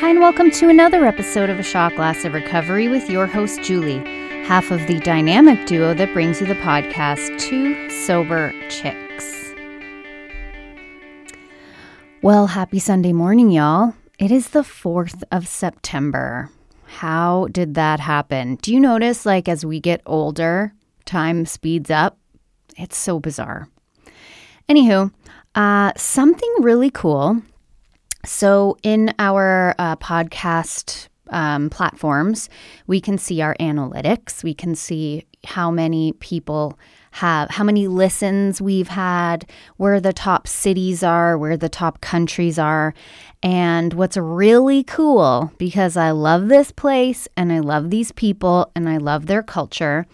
Hi, and welcome to another episode of A Shot Glass of Recovery with your host, Julie, half of the dynamic duo that brings you the podcast, Two Sober Chicks. Well, happy Sunday morning, y'all. It is the 4th of September. How did that happen? Do you notice, like, as we get older, time speeds up? It's so bizarre. Anywho, uh, something really cool so, in our uh, podcast um, platforms, we can see our analytics. We can see how many people have, how many listens we've had, where the top cities are, where the top countries are. And what's really cool, because I love this place and I love these people and I love their culture,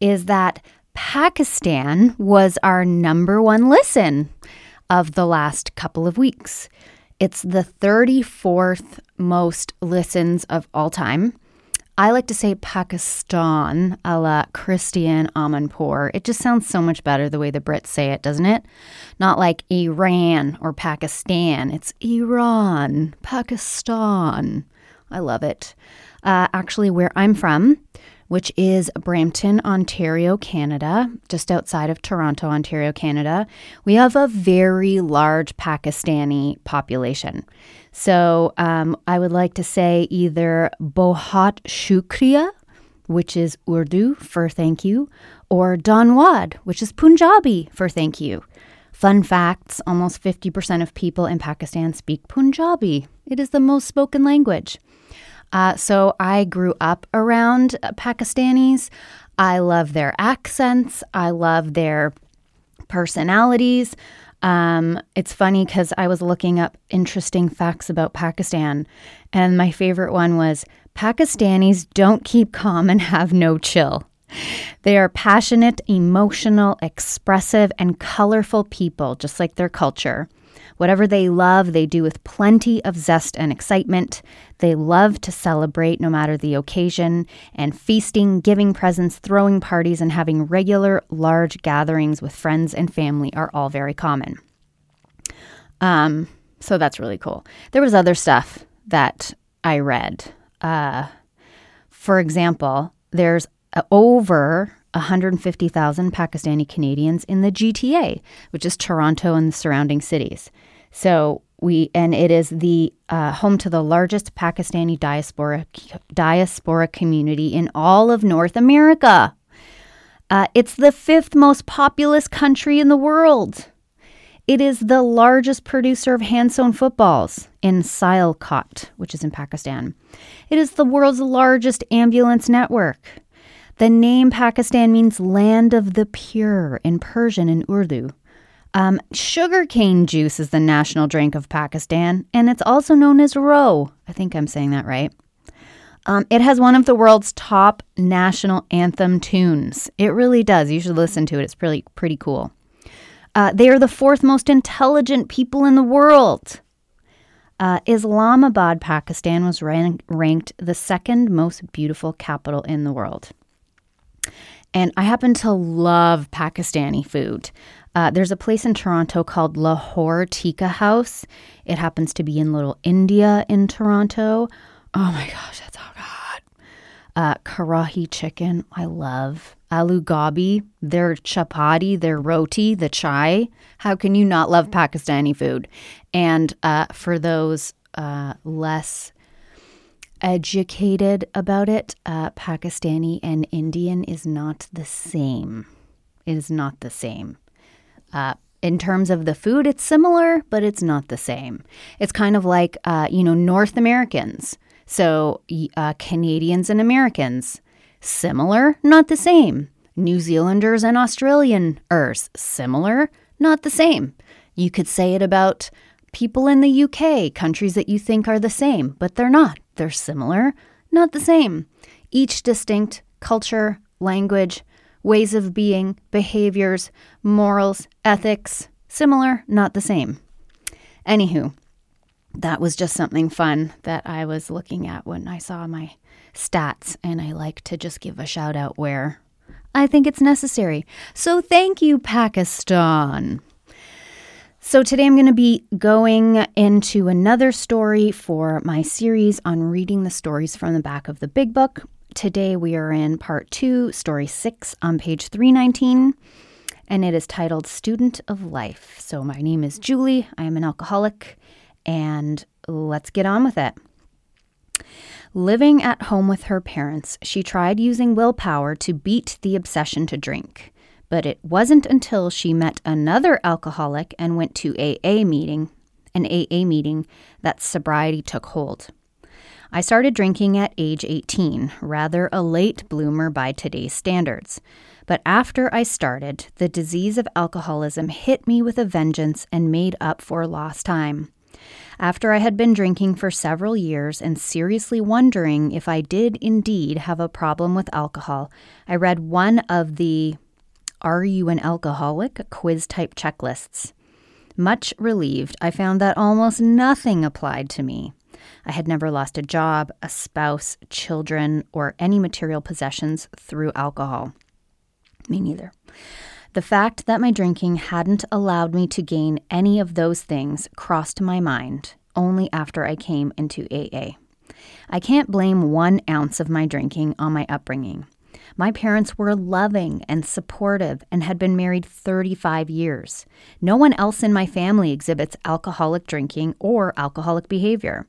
is that Pakistan was our number one listen of the last couple of weeks. It's the 34th most listens of all time. I like to say Pakistan a la Christiane Amanpour. It just sounds so much better the way the Brits say it, doesn't it? Not like Iran or Pakistan. It's Iran, Pakistan. I love it. Uh, actually, where I'm from, which is Brampton, Ontario, Canada, just outside of Toronto, Ontario, Canada, we have a very large Pakistani population. So um, I would like to say either Bohat Shukriya, which is Urdu for thank you, or Dhanwad, which is Punjabi for thank you. Fun facts almost 50% of people in Pakistan speak Punjabi. It is the most spoken language. Uh, so I grew up around Pakistanis. I love their accents. I love their personalities. Um, it's funny because I was looking up interesting facts about Pakistan, and my favorite one was Pakistanis don't keep calm and have no chill. They are passionate, emotional, expressive, and colorful people, just like their culture. Whatever they love, they do with plenty of zest and excitement. They love to celebrate no matter the occasion, and feasting, giving presents, throwing parties, and having regular large gatherings with friends and family are all very common. Um, so that's really cool. There was other stuff that I read. Uh, for example, there's over 150,000 Pakistani Canadians in the GTA, which is Toronto and the surrounding cities. So we and it is the uh, home to the largest Pakistani diaspora diaspora community in all of North America. Uh, it's the fifth most populous country in the world. It is the largest producer of hand sewn footballs in Sialkot, which is in Pakistan. It is the world's largest ambulance network. The name Pakistan means land of the pure in Persian and Urdu. Um, sugarcane juice is the national drink of Pakistan, and it's also known as ro. I think I'm saying that right. Um, it has one of the world's top national anthem tunes. It really does. You should listen to it. It's pretty pretty cool. Uh, they are the fourth most intelligent people in the world. Uh, Islamabad, Pakistan, was rank- ranked the second most beautiful capital in the world. And I happen to love Pakistani food. Uh, there's a place in Toronto called Lahore Tikka House. It happens to be in Little India in Toronto. Oh my gosh, that's so good. Uh, Karahi chicken, I love. Aloo gobi, their chapati, their roti, the chai. How can you not love Pakistani food? And uh, for those uh, less educated about it, uh, Pakistani and Indian is not the same. It is not the same. Uh, in terms of the food, it's similar, but it's not the same. It's kind of like, uh, you know, North Americans. So uh, Canadians and Americans, similar, not the same. New Zealanders and Australianers, similar, not the same. You could say it about people in the UK, countries that you think are the same, but they're not. They're similar, not the same. Each distinct culture, language, ways of being, behaviors, morals, ethics, similar, not the same. Anywho, that was just something fun that I was looking at when I saw my stats, and I like to just give a shout out where I think it's necessary. So thank you, Pakistan. So, today I'm going to be going into another story for my series on reading the stories from the back of the big book. Today we are in part two, story six on page 319, and it is titled Student of Life. So, my name is Julie. I am an alcoholic, and let's get on with it. Living at home with her parents, she tried using willpower to beat the obsession to drink. But it wasn't until she met another alcoholic and went to AA meeting, an AA meeting, that sobriety took hold. I started drinking at age 18, rather a late bloomer by today's standards. But after I started, the disease of alcoholism hit me with a vengeance and made up for lost time. After I had been drinking for several years and seriously wondering if I did indeed have a problem with alcohol, I read one of the are You an Alcoholic? quiz type checklists. Much relieved, I found that almost nothing applied to me. I had never lost a job, a spouse, children, or any material possessions through alcohol. Me neither. The fact that my drinking hadn't allowed me to gain any of those things crossed my mind only after I came into AA. I can't blame one ounce of my drinking on my upbringing. My parents were loving and supportive and had been married 35 years. No one else in my family exhibits alcoholic drinking or alcoholic behavior.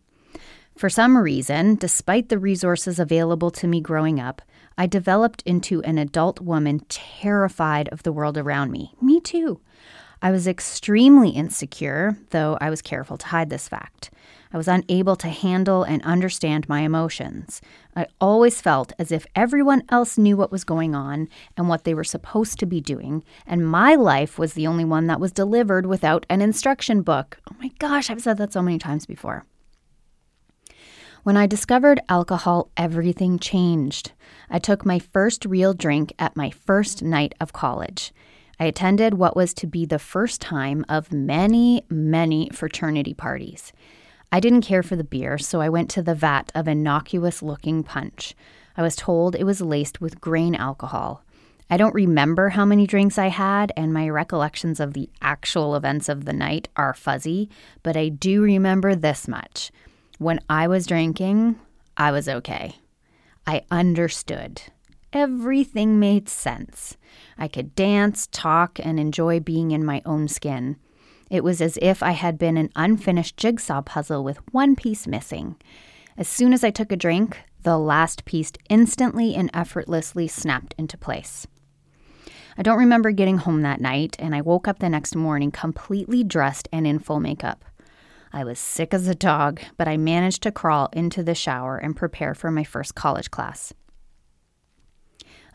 For some reason, despite the resources available to me growing up, I developed into an adult woman terrified of the world around me. Me too. I was extremely insecure, though I was careful to hide this fact. I was unable to handle and understand my emotions. I always felt as if everyone else knew what was going on and what they were supposed to be doing, and my life was the only one that was delivered without an instruction book. Oh my gosh, I've said that so many times before. When I discovered alcohol, everything changed. I took my first real drink at my first night of college. I attended what was to be the first time of many, many fraternity parties. I didn't care for the beer, so I went to the vat of innocuous looking punch. I was told it was laced with grain alcohol. I don't remember how many drinks I had, and my recollections of the actual events of the night are fuzzy, but I do remember this much. When I was drinking, I was okay. I understood. Everything made sense. I could dance, talk, and enjoy being in my own skin. It was as if I had been an unfinished jigsaw puzzle with one piece missing. As soon as I took a drink, the last piece instantly and effortlessly snapped into place. I don't remember getting home that night, and I woke up the next morning completely dressed and in full makeup. I was sick as a dog, but I managed to crawl into the shower and prepare for my first college class.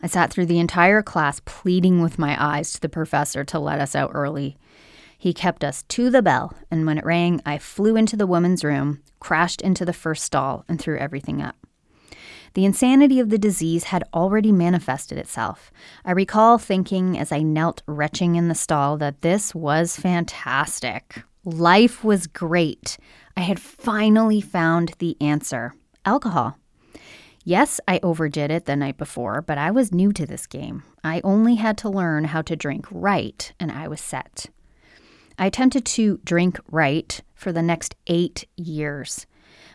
I sat through the entire class pleading with my eyes to the professor to let us out early. He kept us to the bell, and when it rang, I flew into the woman's room, crashed into the first stall, and threw everything up. The insanity of the disease had already manifested itself. I recall thinking as I knelt retching in the stall that this was fantastic. Life was great. I had finally found the answer alcohol. Yes, I overdid it the night before, but I was new to this game. I only had to learn how to drink right, and I was set. I attempted to drink right for the next eight years.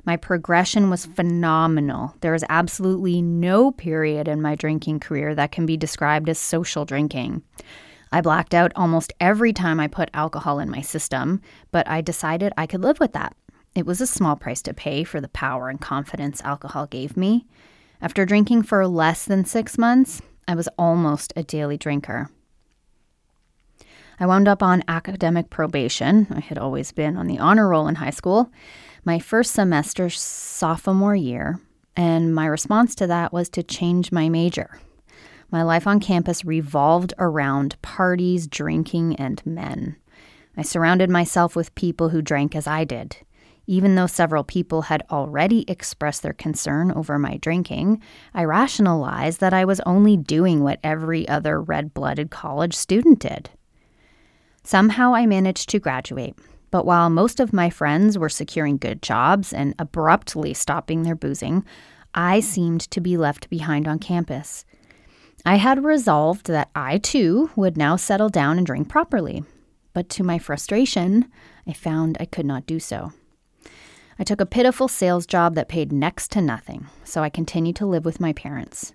My progression was phenomenal. There is absolutely no period in my drinking career that can be described as social drinking. I blacked out almost every time I put alcohol in my system, but I decided I could live with that. It was a small price to pay for the power and confidence alcohol gave me. After drinking for less than six months, I was almost a daily drinker. I wound up on academic probation. I had always been on the honor roll in high school, my first semester, sophomore year, and my response to that was to change my major. My life on campus revolved around parties, drinking, and men. I surrounded myself with people who drank as I did. Even though several people had already expressed their concern over my drinking, I rationalized that I was only doing what every other red blooded college student did. Somehow I managed to graduate, but while most of my friends were securing good jobs and abruptly stopping their boozing, I seemed to be left behind on campus. I had resolved that I too would now settle down and drink properly. but to my frustration, I found I could not do so. I took a pitiful sales job that paid next to nothing, so I continued to live with my parents.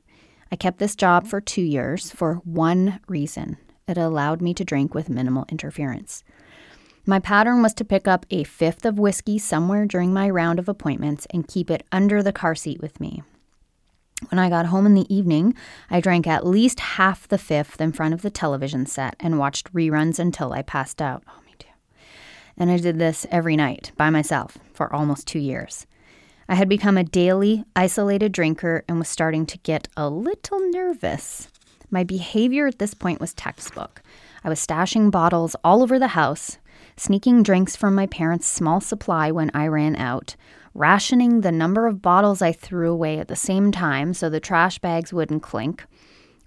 I kept this job for two years for one reason it allowed me to drink with minimal interference. My pattern was to pick up a fifth of whiskey somewhere during my round of appointments and keep it under the car seat with me. When I got home in the evening, I drank at least half the fifth in front of the television set and watched reruns until I passed out. Oh, me too. And I did this every night by myself for almost two years. I had become a daily, isolated drinker and was starting to get a little nervous. My behavior at this point was textbook. I was stashing bottles all over the house, sneaking drinks from my parents' small supply when I ran out, rationing the number of bottles I threw away at the same time so the trash bags wouldn't clink,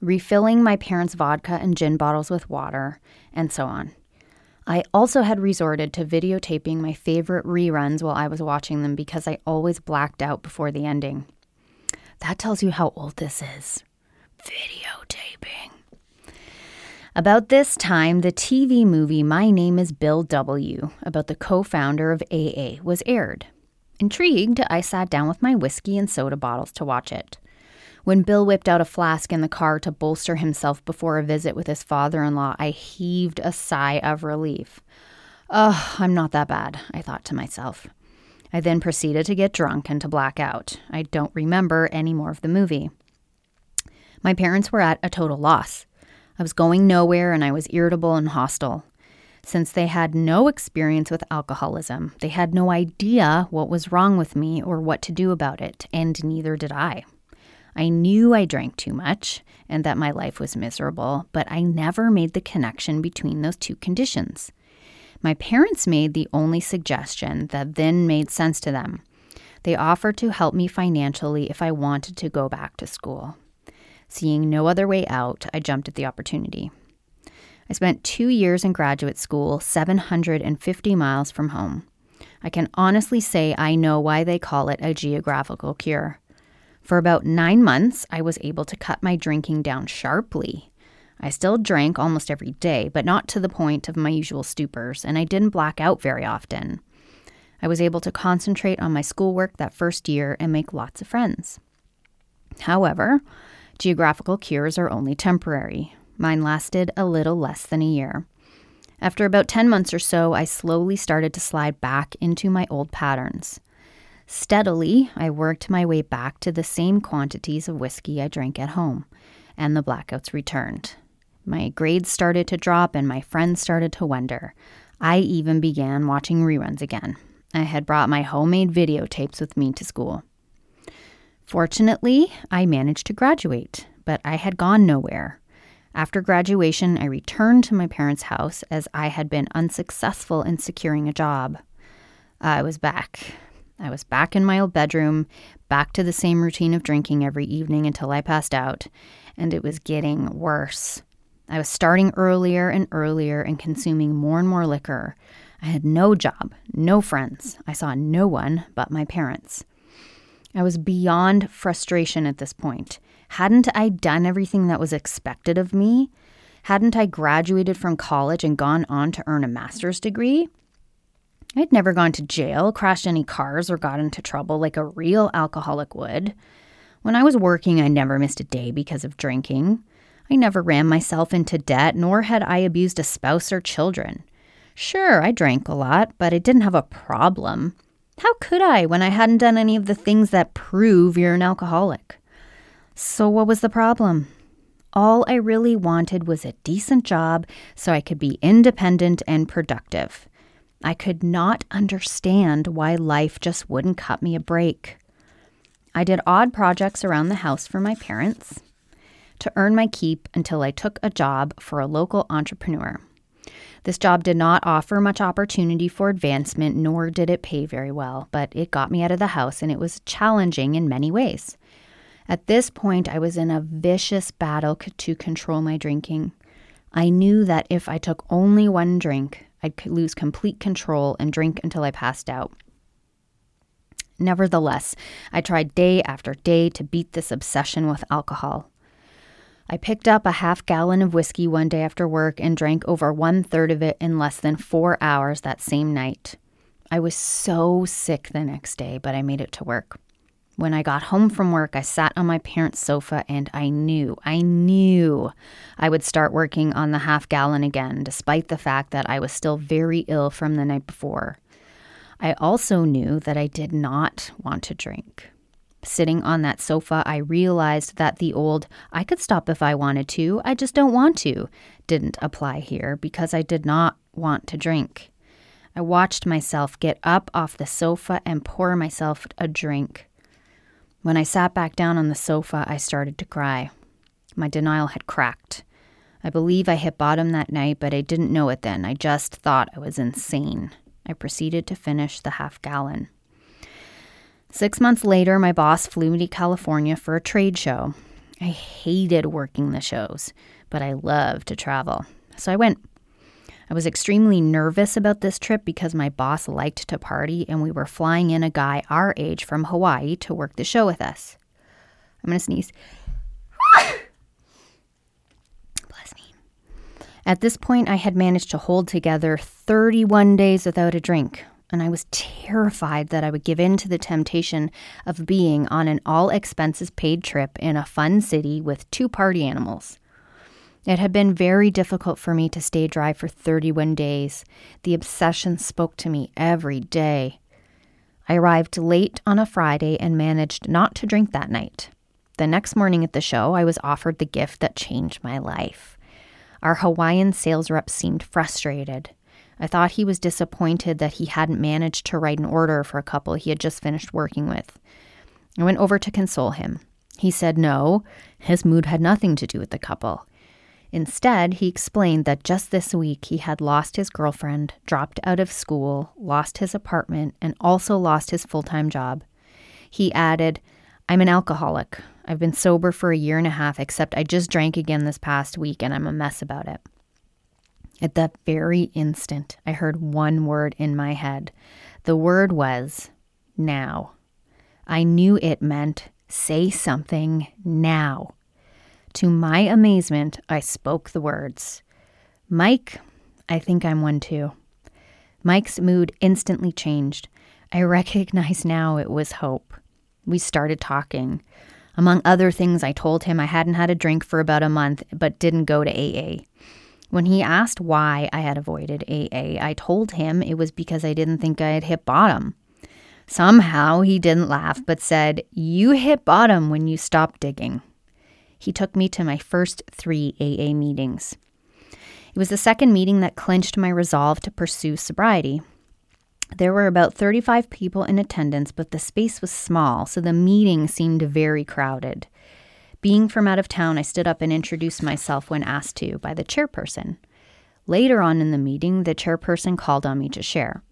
refilling my parents' vodka and gin bottles with water, and so on. I also had resorted to videotaping my favorite reruns while I was watching them because I always blacked out before the ending. That tells you how old this is. Videotaping. About this time, the TV movie My Name is Bill W., about the co founder of AA, was aired. Intrigued, I sat down with my whiskey and soda bottles to watch it. When Bill whipped out a flask in the car to bolster himself before a visit with his father in law, I heaved a sigh of relief. Oh, I'm not that bad, I thought to myself. I then proceeded to get drunk and to black out. I don't remember any more of the movie. My parents were at a total loss. I was going nowhere and I was irritable and hostile. Since they had no experience with alcoholism, they had no idea what was wrong with me or what to do about it, and neither did I. I knew I drank too much and that my life was miserable, but I never made the connection between those two conditions. My parents made the only suggestion that then made sense to them. They offered to help me financially if I wanted to go back to school. Seeing no other way out, I jumped at the opportunity. I spent two years in graduate school, 750 miles from home. I can honestly say I know why they call it a geographical cure. For about nine months, I was able to cut my drinking down sharply. I still drank almost every day, but not to the point of my usual stupors, and I didn't black out very often. I was able to concentrate on my schoolwork that first year and make lots of friends. However, Geographical cures are only temporary. Mine lasted a little less than a year. After about 10 months or so, I slowly started to slide back into my old patterns. Steadily, I worked my way back to the same quantities of whiskey I drank at home, and the blackouts returned. My grades started to drop, and my friends started to wonder. I even began watching reruns again. I had brought my homemade videotapes with me to school. Fortunately, I managed to graduate, but I had gone nowhere. After graduation, I returned to my parents' house as I had been unsuccessful in securing a job. I was back. I was back in my old bedroom, back to the same routine of drinking every evening until I passed out, and it was getting worse. I was starting earlier and earlier and consuming more and more liquor. I had no job, no friends. I saw no one but my parents. I was beyond frustration at this point. Hadn't I done everything that was expected of me? Hadn't I graduated from college and gone on to earn a master's degree? I'd never gone to jail, crashed any cars, or got into trouble like a real alcoholic would. When I was working, I never missed a day because of drinking. I never ran myself into debt, nor had I abused a spouse or children. Sure, I drank a lot, but I didn't have a problem. How could I when I hadn't done any of the things that prove you're an alcoholic? So, what was the problem? All I really wanted was a decent job so I could be independent and productive. I could not understand why life just wouldn't cut me a break. I did odd projects around the house for my parents to earn my keep until I took a job for a local entrepreneur. This job did not offer much opportunity for advancement, nor did it pay very well, but it got me out of the house and it was challenging in many ways. At this point, I was in a vicious battle to control my drinking. I knew that if I took only one drink, I'd lose complete control and drink until I passed out. Nevertheless, I tried day after day to beat this obsession with alcohol. I picked up a half gallon of whiskey one day after work and drank over one third of it in less than four hours that same night. I was so sick the next day, but I made it to work. When I got home from work, I sat on my parents' sofa and I knew, I knew I would start working on the half gallon again, despite the fact that I was still very ill from the night before. I also knew that I did not want to drink. Sitting on that sofa, I realized that the old, I could stop if I wanted to, I just don't want to, didn't apply here because I did not want to drink. I watched myself get up off the sofa and pour myself a drink. When I sat back down on the sofa, I started to cry. My denial had cracked. I believe I hit bottom that night, but I didn't know it then. I just thought I was insane. I proceeded to finish the half gallon. Six months later, my boss flew me to California for a trade show. I hated working the shows, but I loved to travel. So I went. I was extremely nervous about this trip because my boss liked to party and we were flying in a guy our age from Hawaii to work the show with us. I'm going to sneeze. Bless me. At this point, I had managed to hold together 31 days without a drink, and I was terrified that I would give in to the temptation of being on an all expenses paid trip in a fun city with two party animals. It had been very difficult for me to stay dry for 31 days. The obsession spoke to me every day. I arrived late on a Friday and managed not to drink that night. The next morning at the show, I was offered the gift that changed my life. Our Hawaiian sales rep seemed frustrated. I thought he was disappointed that he hadn't managed to write an order for a couple he had just finished working with. I went over to console him. He said no, his mood had nothing to do with the couple. Instead, he explained that just this week he had lost his girlfriend, dropped out of school, lost his apartment, and also lost his full time job. He added, I'm an alcoholic. I've been sober for a year and a half, except I just drank again this past week and I'm a mess about it. At that very instant, I heard one word in my head. The word was now. I knew it meant say something now. To my amazement, I spoke the words Mike, I think I'm one too. Mike's mood instantly changed. I recognize now it was hope. We started talking. Among other things, I told him I hadn't had a drink for about a month, but didn't go to AA. When he asked why I had avoided AA, I told him it was because I didn't think I had hit bottom. Somehow he didn't laugh, but said, You hit bottom when you stop digging. He took me to my first three AA meetings. It was the second meeting that clinched my resolve to pursue sobriety. There were about 35 people in attendance, but the space was small, so the meeting seemed very crowded. Being from out of town, I stood up and introduced myself when asked to by the chairperson. Later on in the meeting, the chairperson called on me to share.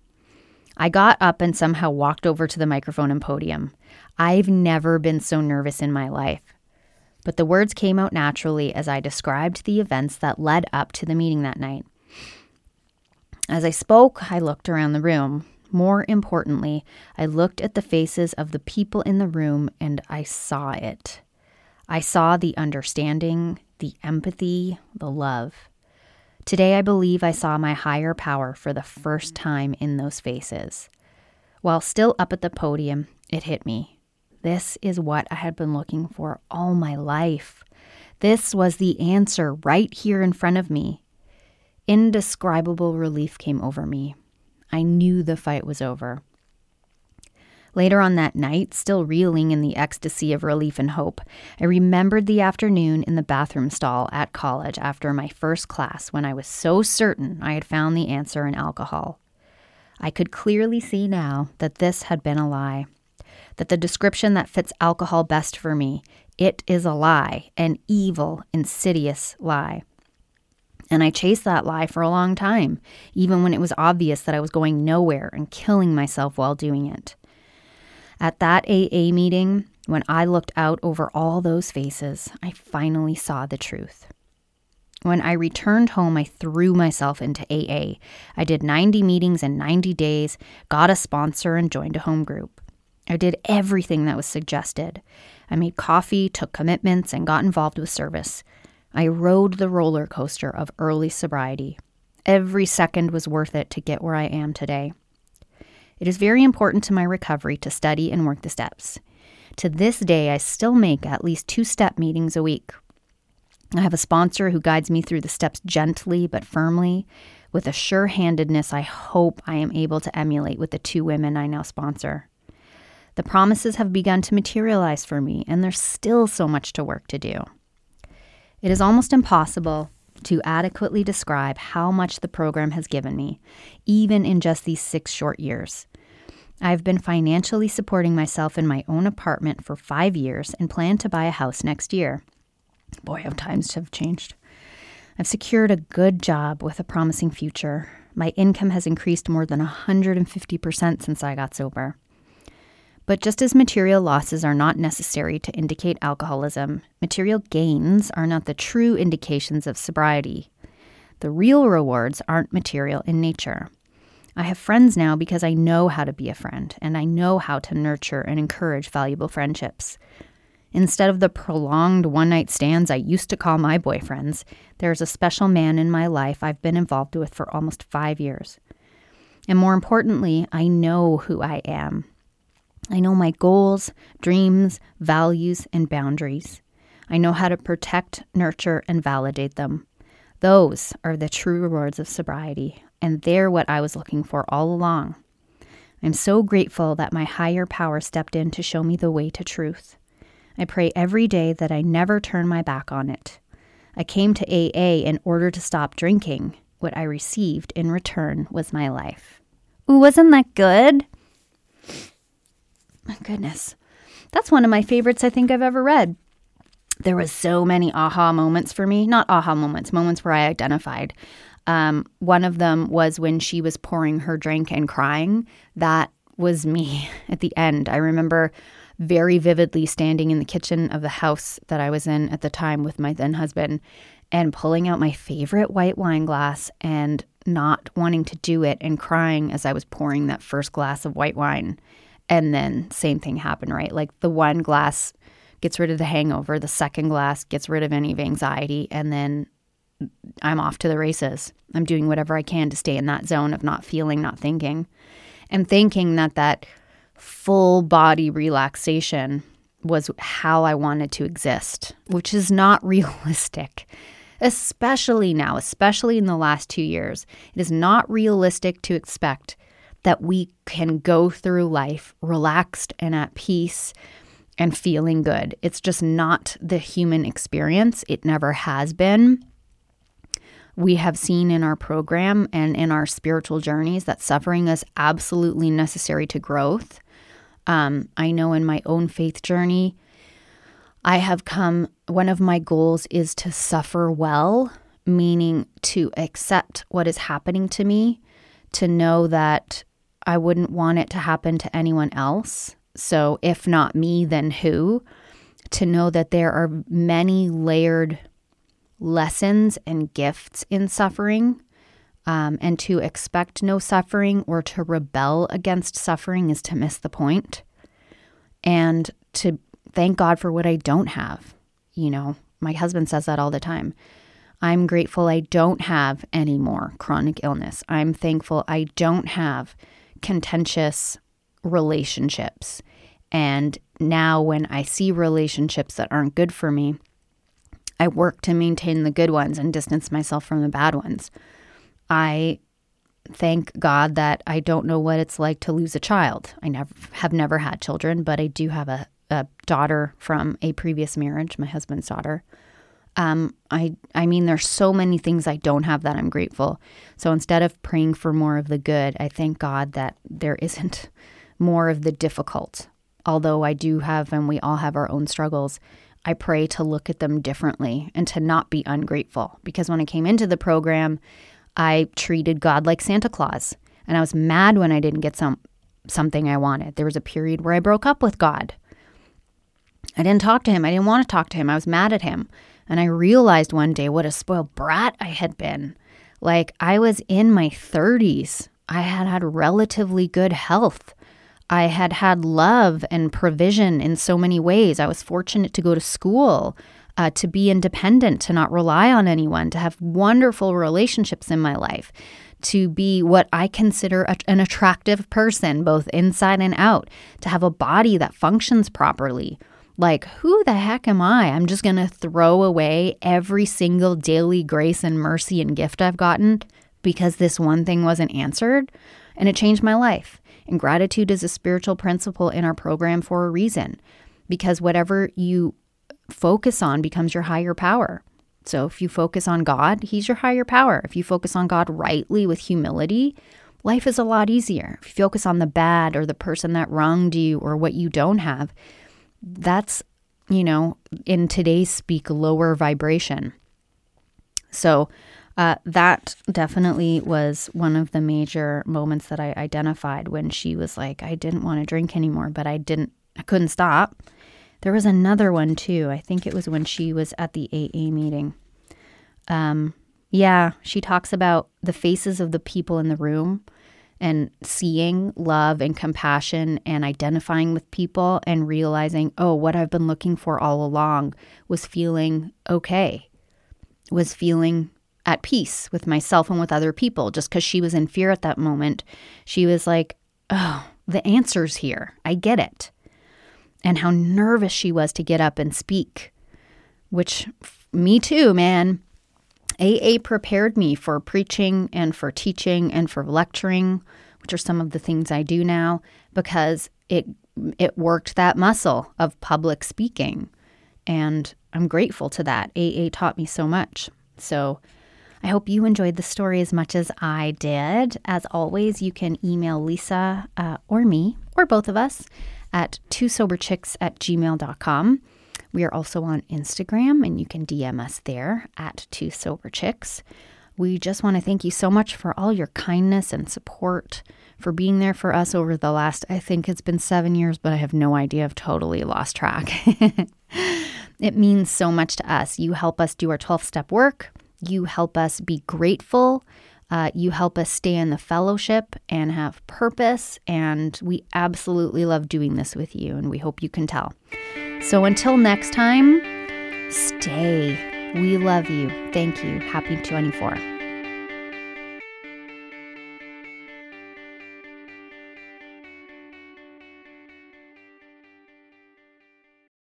I got up and somehow walked over to the microphone and podium. I've never been so nervous in my life. But the words came out naturally as I described the events that led up to the meeting that night. As I spoke, I looked around the room. More importantly, I looked at the faces of the people in the room and I saw it. I saw the understanding, the empathy, the love. Today, I believe I saw my higher power for the first time in those faces. While still up at the podium, it hit me. This is what I had been looking for all my life. This was the answer right here in front of me. Indescribable relief came over me. I knew the fight was over. Later on that night, still reeling in the ecstasy of relief and hope, I remembered the afternoon in the bathroom stall at college after my first class when I was so certain I had found the answer in alcohol. I could clearly see now that this had been a lie, that the description that fits alcohol best for me, it is a lie, an evil, insidious lie. And I chased that lie for a long time, even when it was obvious that I was going nowhere and killing myself while doing it. At that AA meeting, when I looked out over all those faces, I finally saw the truth. When I returned home, I threw myself into AA. I did 90 meetings in 90 days, got a sponsor, and joined a home group. I did everything that was suggested. I made coffee, took commitments, and got involved with service. I rode the roller coaster of early sobriety. Every second was worth it to get where I am today. It is very important to my recovery to study and work the steps. To this day, I still make at least two step meetings a week. I have a sponsor who guides me through the steps gently but firmly, with a sure handedness I hope I am able to emulate with the two women I now sponsor. The promises have begun to materialize for me, and there's still so much to work to do. It is almost impossible to adequately describe how much the program has given me, even in just these six short years. I've been financially supporting myself in my own apartment for five years and plan to buy a house next year. Boy, how times have changed. I've secured a good job with a promising future. My income has increased more than 150% since I got sober. But just as material losses are not necessary to indicate alcoholism, material gains are not the true indications of sobriety. The real rewards aren't material in nature. I have friends now because I know how to be a friend and I know how to nurture and encourage valuable friendships. Instead of the prolonged one night stands I used to call my boyfriends, there is a special man in my life I've been involved with for almost five years. And more importantly, I know who I am. I know my goals, dreams, values, and boundaries. I know how to protect, nurture, and validate them. Those are the true rewards of sobriety, and they're what I was looking for all along. I'm so grateful that my higher power stepped in to show me the way to truth. I pray every day that I never turn my back on it. I came to AA in order to stop drinking. What I received in return was my life. Ooh, wasn't that good? Goodness. That's one of my favorites I think I've ever read. There was so many aha moments for me, not aha moments, moments where I identified. Um, one of them was when she was pouring her drink and crying. That was me at the end. I remember very vividly standing in the kitchen of the house that I was in at the time with my then husband and pulling out my favorite white wine glass and not wanting to do it and crying as I was pouring that first glass of white wine. And then same thing happened, right? Like the one glass gets rid of the hangover, the second glass gets rid of any of anxiety, and then I'm off to the races. I'm doing whatever I can to stay in that zone of not feeling, not thinking, and thinking that that full body relaxation was how I wanted to exist, which is not realistic. Especially now, especially in the last two years, it is not realistic to expect that we can go through life relaxed and at peace and feeling good. It's just not the human experience. It never has been. We have seen in our program and in our spiritual journeys that suffering is absolutely necessary to growth. Um, I know in my own faith journey, I have come, one of my goals is to suffer well, meaning to accept what is happening to me, to know that I wouldn't want it to happen to anyone else. So, if not me, then who? To know that there are many layered lessons and gifts in suffering. Um, and to expect no suffering or to rebel against suffering is to miss the point. And to thank God for what I don't have. You know, my husband says that all the time. I'm grateful I don't have any more chronic illness. I'm thankful I don't have contentious relationships. And now, when I see relationships that aren't good for me, I work to maintain the good ones and distance myself from the bad ones. I thank God that I don't know what it's like to lose a child. I never have never had children, but I do have a, a daughter from a previous marriage, my husband's daughter. Um, I I mean, there's so many things I don't have that I'm grateful. So instead of praying for more of the good, I thank God that there isn't more of the difficult. Although I do have, and we all have our own struggles, I pray to look at them differently and to not be ungrateful. Because when I came into the program, I treated God like Santa Claus, and I was mad when I didn't get some something I wanted. There was a period where I broke up with God. I didn't talk to him. I didn't want to talk to him. I was mad at him. And I realized one day what a spoiled brat I had been. Like, I was in my 30s, I had had relatively good health. I had had love and provision in so many ways. I was fortunate to go to school. uh, to be independent, to not rely on anyone, to have wonderful relationships in my life, to be what I consider a, an attractive person, both inside and out, to have a body that functions properly. Like, who the heck am I? I'm just going to throw away every single daily grace and mercy and gift I've gotten because this one thing wasn't answered. And it changed my life. And gratitude is a spiritual principle in our program for a reason because whatever you focus on becomes your higher power. So if you focus on God, He's your higher power. If you focus on God rightly with humility, life is a lot easier. If you focus on the bad or the person that wronged you or what you don't have, that's, you know, in today's speak, lower vibration. So uh, that definitely was one of the major moments that I identified when she was like, I didn't want to drink anymore, but I didn't, I couldn't stop. There was another one too. I think it was when she was at the AA meeting. Um, yeah, she talks about the faces of the people in the room and seeing love and compassion and identifying with people and realizing, oh, what I've been looking for all along was feeling okay, was feeling at peace with myself and with other people. Just because she was in fear at that moment, she was like, oh, the answer's here. I get it and how nervous she was to get up and speak, which, me too, man. AA prepared me for preaching and for teaching and for lecturing, which are some of the things I do now, because it it worked that muscle of public speaking. And I'm grateful to that. AA taught me so much. So I hope you enjoyed the story as much as I did. As always, you can email Lisa uh, or me, or both of us, at twosoberchicks at gmail.com. We are also on Instagram, and you can DM us there at Two Sober Chicks. We just want to thank you so much for all your kindness and support, for being there for us over the last, I think it's been seven years, but I have no idea. I've totally lost track. it means so much to us. You help us do our 12 step work, you help us be grateful uh, you help us stay in the fellowship and have purpose, and we absolutely love doing this with you, and we hope you can tell. So until next time, stay. We love you. Thank you. Happy 24.